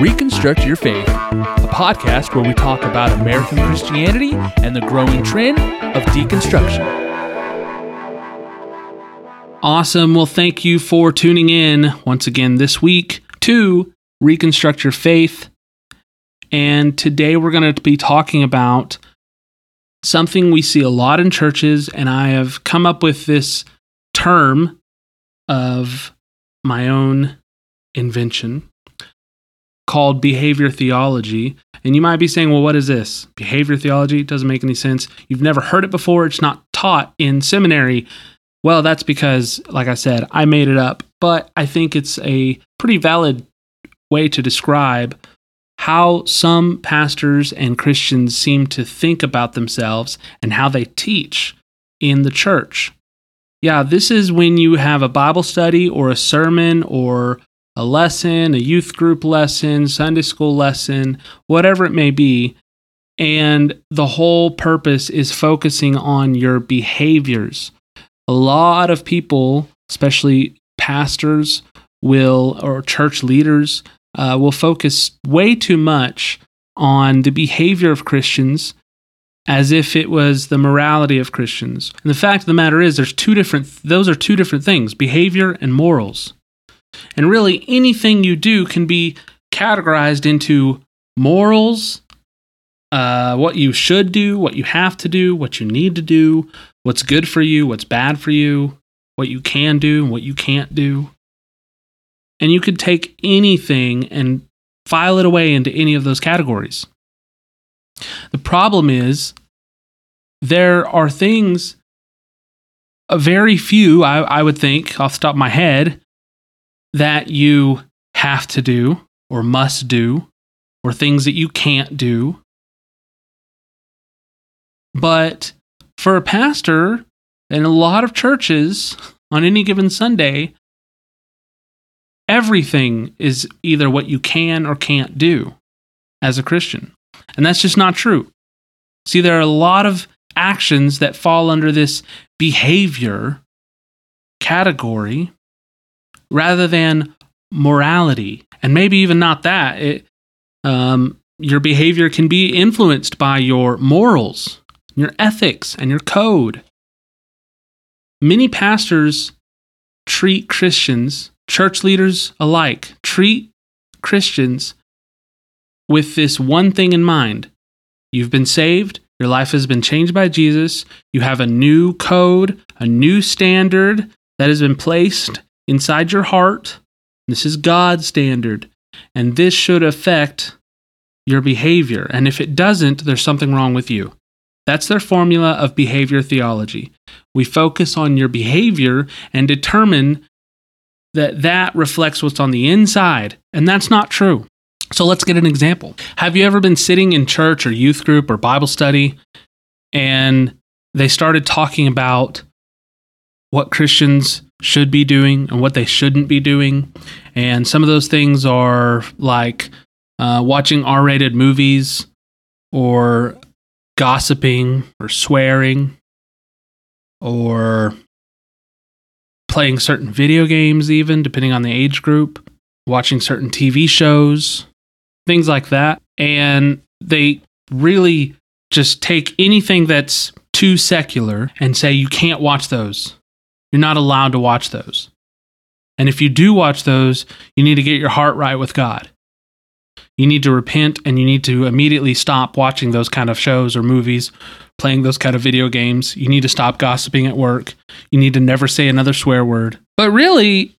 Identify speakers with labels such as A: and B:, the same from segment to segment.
A: Reconstruct Your Faith, a podcast where we talk about American Christianity and the growing trend of deconstruction.
B: Awesome. Well, thank you for tuning in once again this week to Reconstruct Your Faith. And today we're going to be talking about something we see a lot in churches, and I have come up with this term of my own invention called behavior theology. And you might be saying, well, what is this? Behavior theology doesn't make any sense. You've never heard it before. It's not taught in seminary. Well, that's because, like I said, I made it up. But I think it's a pretty valid way to describe how some pastors and Christians seem to think about themselves and how they teach in the church. Yeah, this is when you have a Bible study or a sermon or a lesson, a youth group lesson, Sunday school lesson, whatever it may be. And the whole purpose is focusing on your behaviors. A lot of people, especially pastors, will, or church leaders, uh, will focus way too much on the behavior of Christians as if it was the morality of Christians. And the fact of the matter is there's two different those are two different things, behavior and morals. And really, anything you do can be categorized into morals, uh, what you should do, what you have to do, what you need to do, what's good for you, what's bad for you, what you can do, and what you can't do. And you could take anything and file it away into any of those categories. The problem is there are things, very few, I, I would think, off the top of my head, that you have to do or must do, or things that you can't do. But for a pastor in a lot of churches on any given Sunday, everything is either what you can or can't do as a Christian. And that's just not true. See, there are a lot of actions that fall under this behavior category rather than morality. And maybe even not that. It, um, your behavior can be influenced by your morals, your ethics, and your code. Many pastors treat Christians, church leaders alike, treat Christians with this one thing in mind. You've been saved, your life has been changed by Jesus, you have a new code, a new standard that has been placed inside your heart. This is God's standard, and this should affect your behavior. And if it doesn't, there's something wrong with you. That's their formula of behavior theology. We focus on your behavior and determine that that reflects what's on the inside, and that's not true. So let's get an example. Have you ever been sitting in church or youth group or Bible study and they started talking about what Christians should be doing and what they shouldn't be doing. And some of those things are like uh, watching R rated movies or gossiping or swearing or playing certain video games, even depending on the age group, watching certain TV shows, things like that. And they really just take anything that's too secular and say you can't watch those you're not allowed to watch those. And if you do watch those, you need to get your heart right with God. You need to repent and you need to immediately stop watching those kind of shows or movies, playing those kind of video games. You need to stop gossiping at work. You need to never say another swear word. But really,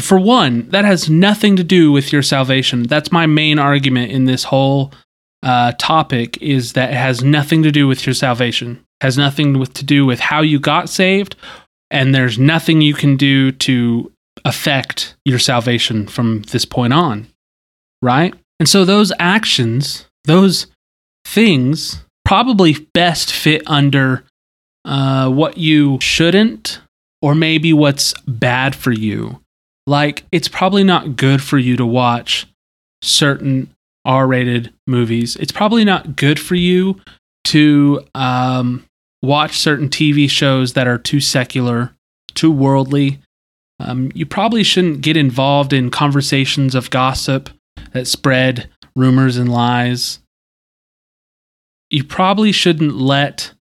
B: for one, that has nothing to do with your salvation. That's my main argument in this whole uh, topic is that it has nothing to do with your salvation. It has nothing with, to do with how you got saved and there's nothing you can do to affect your salvation from this point on, right? And so those actions, those things, probably best fit under uh, what you shouldn't, or maybe what's bad for you. Like, it's probably not good for you to watch certain R rated movies. It's probably not good for you to um, watch certain TV shows that are too secular, too worldly. Um, you probably shouldn't get involved in conversations of gossip that spread rumors and lies. You probably shouldn't let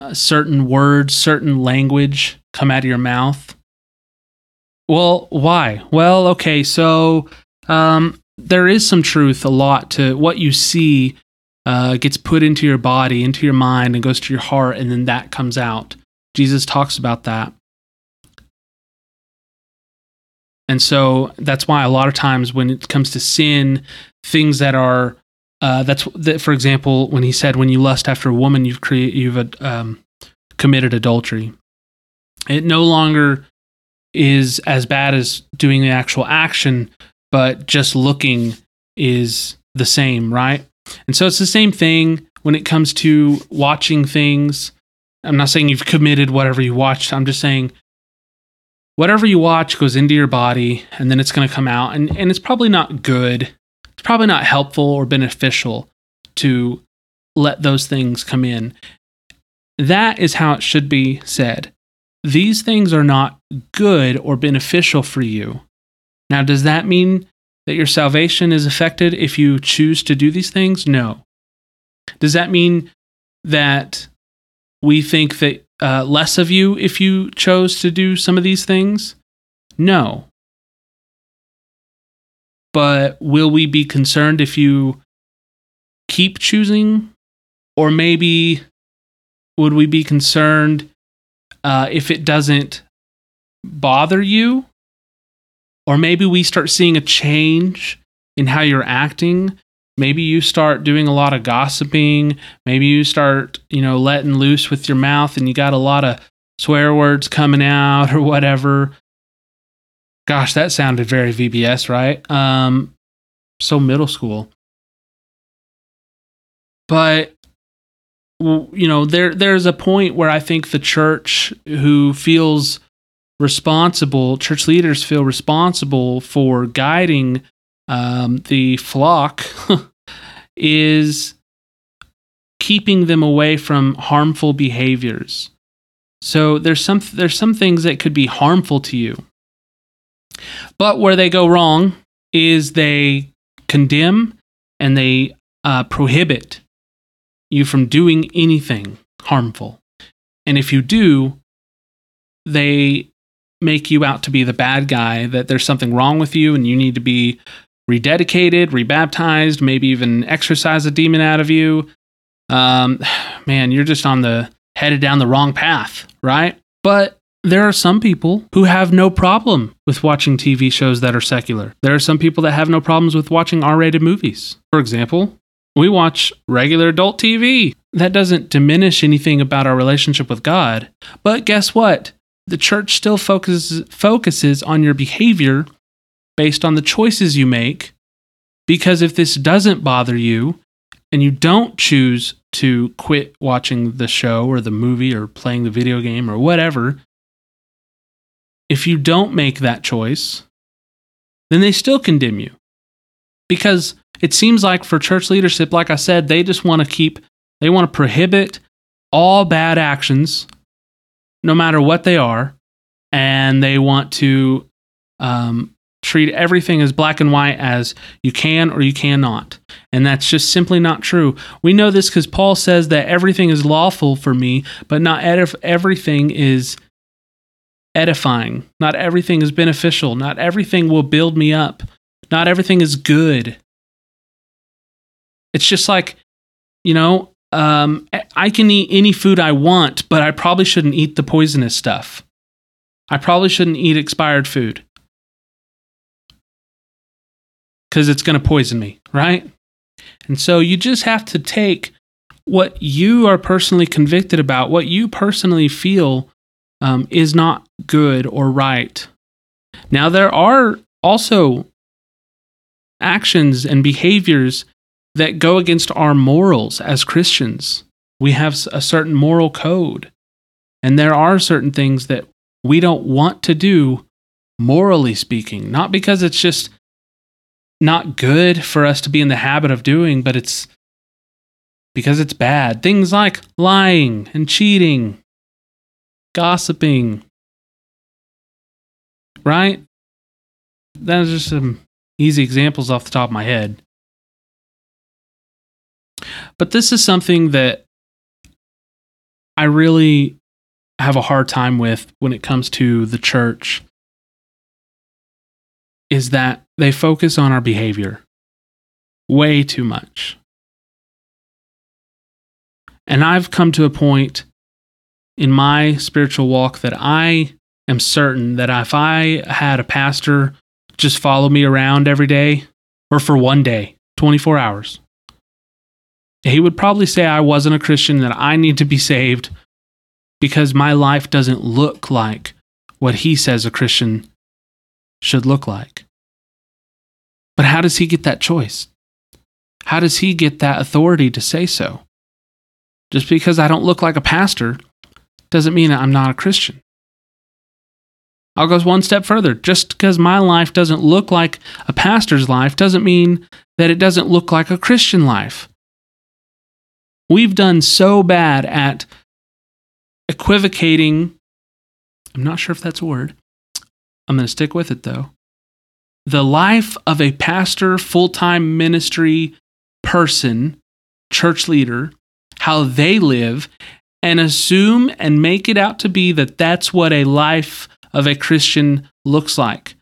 B: uh, certain words, certain language come out of your mouth. Well, why? Well, okay, so um, there is some truth, a lot to what you see uh, gets put into your body, into your mind, and goes to your heart, and then that comes out. Jesus talks about that. And so that's why a lot of times when it comes to sin, things that are uh, that's that, for example, when he said, "When you lust after a woman, you've created, you've um, committed adultery." It no longer is as bad as doing the actual action, but just looking is the same, right? And so it's the same thing when it comes to watching things. I'm not saying you've committed whatever you watched. I'm just saying whatever you watch goes into your body and then it's going to come out. And, and it's probably not good. It's probably not helpful or beneficial to let those things come in. That is how it should be said. These things are not good or beneficial for you. Now does that mean that your salvation is affected if you choose to do these things no does that mean that we think that uh, less of you if you chose to do some of these things? No. But will we be concerned if you keep choosing? Or maybe would we be concerned uh, if it doesn't bother you? Or maybe we start seeing a change in how you're acting. Maybe you start doing a lot of gossiping. Maybe you start you know letting loose with your mouth and you got a lot of swear words coming out or whatever. Gosh that sounded very vbs right? Um so middle school. But you know there there's a point where i think the church who feels responsible church leaders feel responsible for guiding um, the flock is keeping them away from harmful behaviors. So there's some there's some things that could be harmful to you. But where they go wrong is they condemn and they uh, prohibit you from doing anything harmful. And if you do, they make you out to be the bad guy, that there's something wrong with you and you need to be rededicated, rebaptized, maybe even exorcise a demon out of you. Um, man, you're just on the headed down the wrong path, right? But there are some people who have no problem with watching TV shows that are secular. There are some people that have no problems with watching R rated movies. For example, we watch regular adult TV. That doesn't diminish anything about our relationship with God. But guess what? The church still focuses, focuses on your behavior based on the choices you make. Because if this doesn't bother you and you don't choose to quit watching the show or the movie or playing the video game or whatever, if you don't make that choice, then they still condemn you. Because it seems like for church leadership, like I said, they just want to keep, they want to prohibit all bad actions, no matter what they are. And they want to um, treat everything as black and white as you can or you cannot. And that's just simply not true. We know this because Paul says that everything is lawful for me, but not edif- everything is edifying. Not everything is beneficial. Not everything will build me up. Not everything is good. It's just like, you know, um, I can eat any food I want, but I probably shouldn't eat the poisonous stuff. I probably shouldn't eat expired food because it's going to poison me, right? And so you just have to take what you are personally convicted about, what you personally feel um, is not good or right. Now, there are also actions and behaviors that go against our morals as Christians. We have a certain moral code, and there are certain things that we don't want to do, morally speaking, not because it's just not good for us to be in the habit of doing, but it's because it's bad. Things like lying and cheating, gossiping, right? Is just some easy examples off the top of my head. But this is something that I really have a hard time with when it comes to the church is that they focus on our behavior way too much. And I've come to a point in my spiritual walk that I am certain that if I had a pastor just follow me around every day or for one day, 24 hours, he would probably say I wasn't a Christian, that I need to be saved because my life doesn't look like what he says a Christian should look like. But how does he get that choice? How does he get that authority to say so? Just because I don't look like a pastor doesn't mean I'm not a Christian. I'll go one step further. Just because my life doesn't look like a pastor's life doesn't mean that it doesn't look like a Christian life. We've done so bad at equivocating. I'm not sure if that's a word. I'm going to stick with it though. The life of a pastor, full time ministry person, church leader, how they live, and assume and make it out to be that that's what a life of a Christian looks like.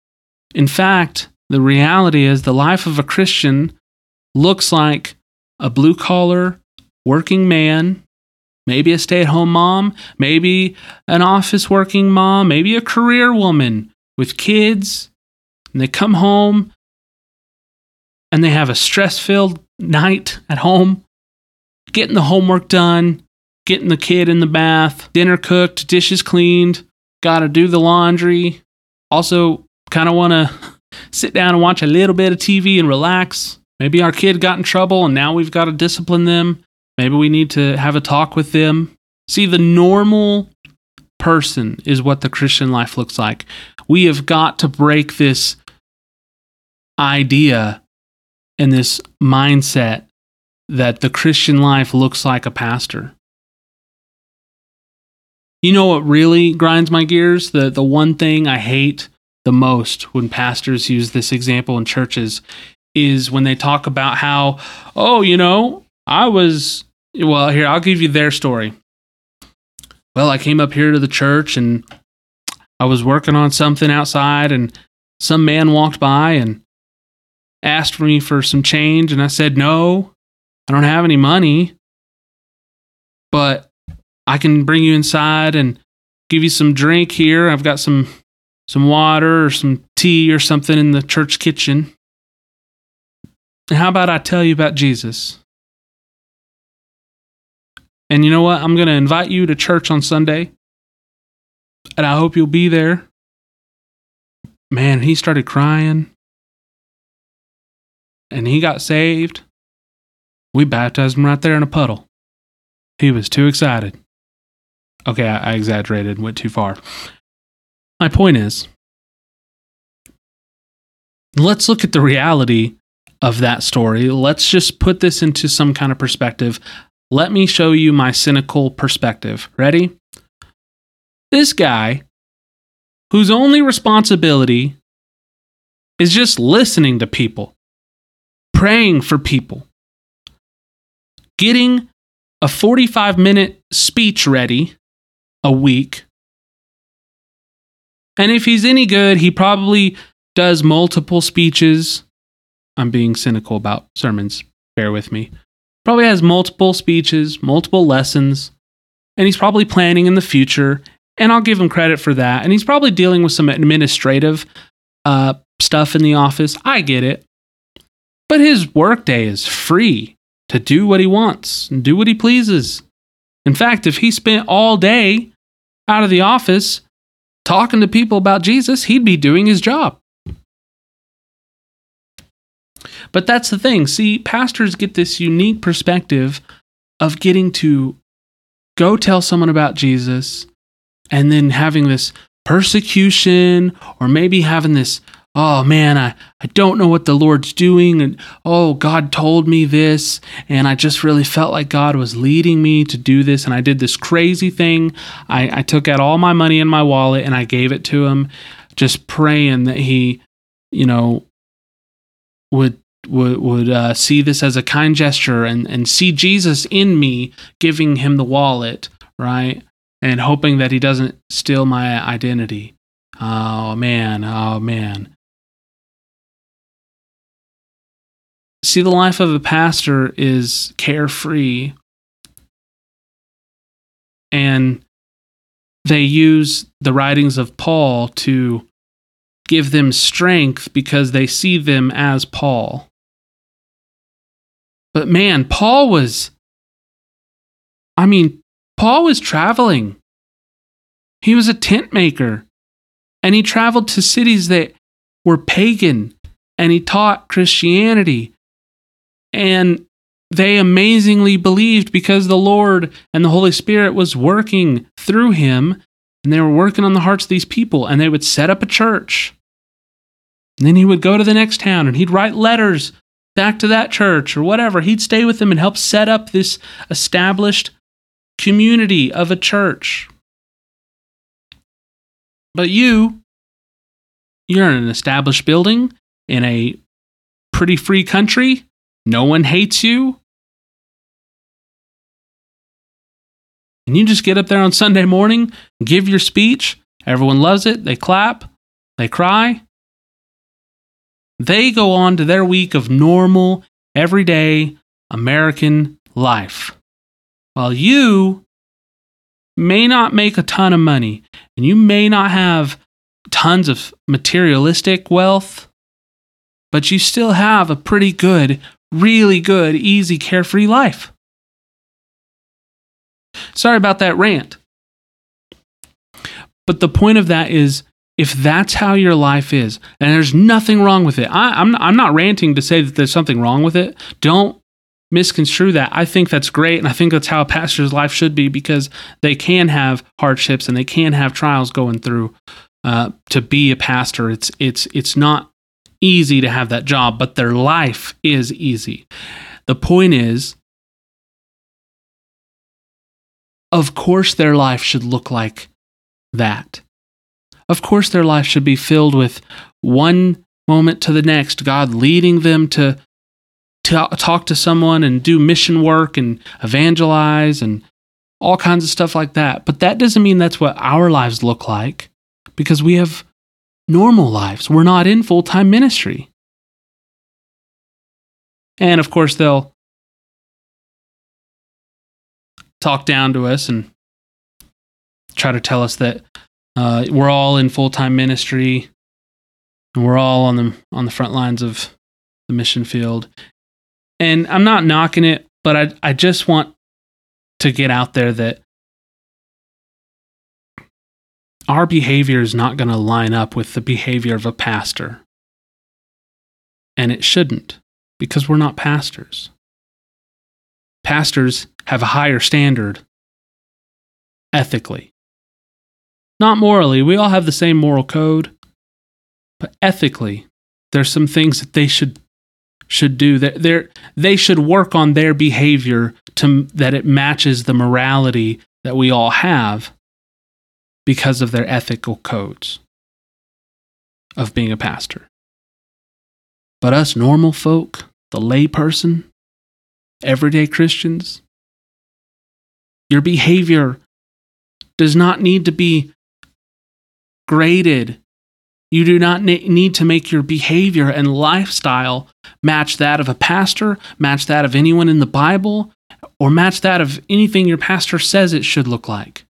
B: In fact, the reality is the life of a Christian looks like a blue collar, working man maybe a stay at home mom, maybe an office working mom, maybe a career woman with kids. And they come home and they have a stress filled night at home, getting the homework done, getting the kid in the bath, dinner cooked, dishes cleaned, got to do the laundry. Also, kind of want to sit down and watch a little bit of TV and relax. Maybe our kid got in trouble and now we've got to discipline them. Maybe we need to have a talk with them. See, the normal person is what the Christian life looks like. We have got to break this idea and this mindset that the Christian life looks like a pastor. You know what really grinds my gears? The the one thing I hate the most when pastors use this example in churches is when they talk about how, oh, you know, I was, well, here, I'll give you their story. Well, I came up here to the church and I was working on something outside, and some man walked by and asked me for some change. And I said, No, I don't have any money, but I can bring you inside and give you some drink here. I've got some some water or some tea or something in the church kitchen. How about I tell you about Jesus? And you know what? I'm going to invite you to church on Sunday. And I hope you'll be there. Man, he started crying. And he got saved. We baptized him right there in a puddle. He was too excited. Okay, I, I exaggerated, went too far. My point is let's look at the reality of that story. Let's just put this into some kind of perspective. Let me show you my cynical perspective. Ready? This guy, whose only responsibility is just listening to people, praying for people, getting a 45 minute speech ready a week. And if he's any good, he probably does multiple speeches. I'm being cynical about sermons, bear with me probably has multiple speeches, multiple lessons, and he's probably planning in the future. And I'll give him credit for that. And he's probably dealing with some administrative uh, stuff in the office. I get it. But his workday is free to do what he wants and do what he pleases. In fact, if he spent all day out of the office talking to people about Jesus, he'd be doing his job. But that's the thing. See, pastors get this unique perspective of getting to go tell someone about Jesus and then having this persecution or maybe having this oh man I, I don't know what the lord's doing and oh god told me this and i just really felt like god was leading me to do this and i did this crazy thing i, I took out all my money in my wallet and i gave it to him just praying that he you know would would would uh, see this as a kind gesture and and see Jesus in me giving him the wallet, right? And hoping that he doesn't steal my identity. Oh man, oh man. See, the life of a pastor is carefree, and they use the writings of Paul to give them strength because they see them as Paul. But man, Paul was, I mean, Paul was traveling. He was a tent maker and he traveled to cities that were pagan and he taught Christianity. And they amazingly believed because the Lord and the Holy Spirit was working through him and they were working on the hearts of these people and they would set up a church. And then he would go to the next town and he'd write letters back to that church or whatever. He'd stay with them and help set up this established community of a church. But you, you're in an established building in a pretty free country. No one hates you. And you just get up there on Sunday morning, give your speech. Everyone loves it. They clap, they cry, they go on to their week of normal, everyday American life. While you may not make a ton of money and you may not have tons of materialistic wealth, but you still have a pretty good, really good, easy, carefree life. Sorry about that rant. But the point of that is if that's how your life is, and there's nothing wrong with it, I, am not, I'm not ranting to say that there's something wrong with it. Don't misconstrue that. I think that's great, and I think that's how a pastor's life should be because they can have hardships and they can have trials going through. Uh, to be a pastor, it's it's it's not easy to have that job, but their life is easy. The point is, of course, their life should look like that. Of course, their life should be filled with one moment to the next, God leading them to, to talk to someone and do mission work and evangelize and all kinds of stuff like that. But that doesn't mean that's what our lives look like because we have normal lives. We're not in full time ministry. And of course, they'll talk down to us and try to tell us that uh, we're all in full time ministry, and we're all on the on the front lines of the mission field. And I'm not knocking it, but I I just want to get out there that our behavior is not going to line up with the behavior of a pastor. And it shouldn't, because we're not pastors. Pastors have a higher standard ethically. Not morally, we all have the same moral code, but ethically, there's some things that they should should do that they they should work on their behavior to that it matches the morality that we all have because of their ethical codes of being a pastor. But us normal folk, the layperson, everyday Christians, your behavior does not need to be graded. You do not need to make your behavior and lifestyle match that of a pastor, match that of anyone in the Bible, or match that of anything your pastor says it should look like.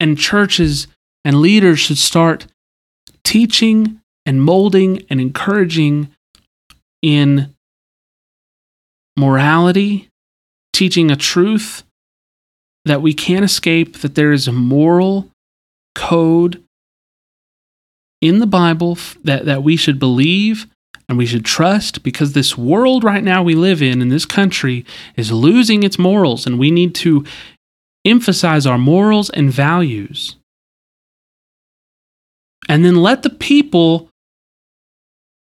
B: And churches and leaders should start teaching and molding and encouraging in morality, teaching a truth that we can't escape, that there is a moral code in the Bible that, that we should believe and we should trust because this world right now we live in, in this country, is losing its morals, and we need to emphasize our morals and values. And then let the people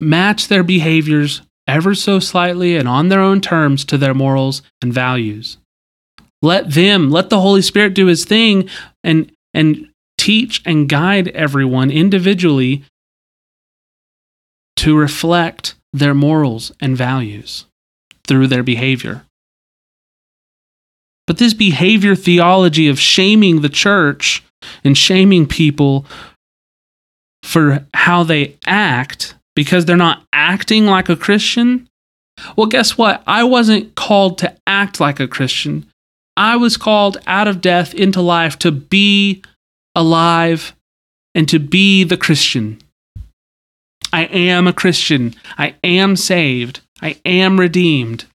B: match their behaviors ever so slightly and on their own terms to their morals and values. Let them, let the Holy Spirit do his thing and and teach and guide everyone individually to reflect their morals and values through their behavior. But this behavior theology of shaming the church and shaming people for how they act because they're not acting like a Christian. Well, guess what? I wasn't called to act like a Christian. I was called out of death into life to be alive and to be the Christian. I am a Christian. I am saved. I am redeemed.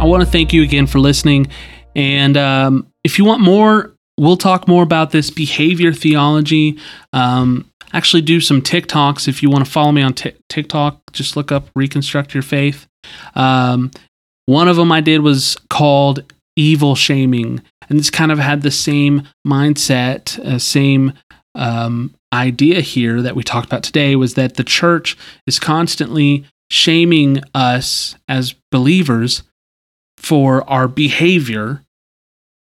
B: I want to thank you again for listening. And um, if you want more, we'll talk more about this behavior theology. Um, actually, do some TikToks. If you want to follow me on t- TikTok, just look up Reconstruct Your Faith. Um, one of them I did was called Evil Shaming. And this kind of had the same mindset, uh, same um, idea here that we talked about today was that the church is constantly shaming us as believers for our behavior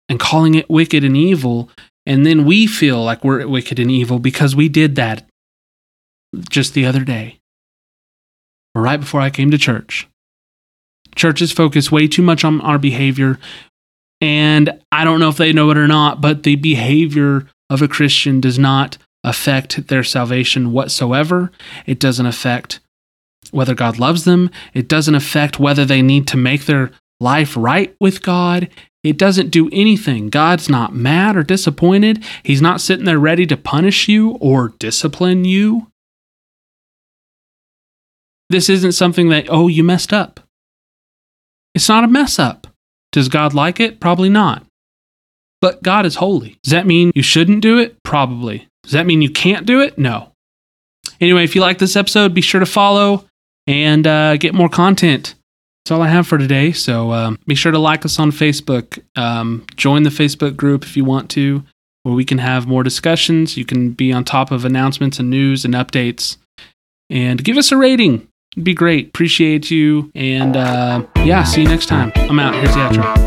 B: and calling it wicked and evil. And then we feel like we're wicked and evil because we did that just the other day, right before I came to church. Churches focus way too much on our behavior. And I don't know if they know it or not, but the behavior of a Christian does not affect their salvation whatsoever. It doesn't affect whether God loves them. It doesn't affect whether they need to make their life right with God. It doesn't do anything. God's not mad or disappointed. He's not sitting there ready to punish you or discipline you. This isn't something that, oh, you messed up. It's not a mess up. Does God like it? Probably not. But God is holy. Does that mean you shouldn't do it? Probably. Does that mean you can't do it? No. Anyway, if you like this episode, be sure to follow and uh, get more content. That's all I have for today. So um, be sure to like us on Facebook. Um, join the Facebook group if you want to, where we can have more discussions. You can be on top of announcements and news and updates. And give us a rating. It'd be great. Appreciate you. And uh, yeah, see you next time. I'm out. Here's the outro.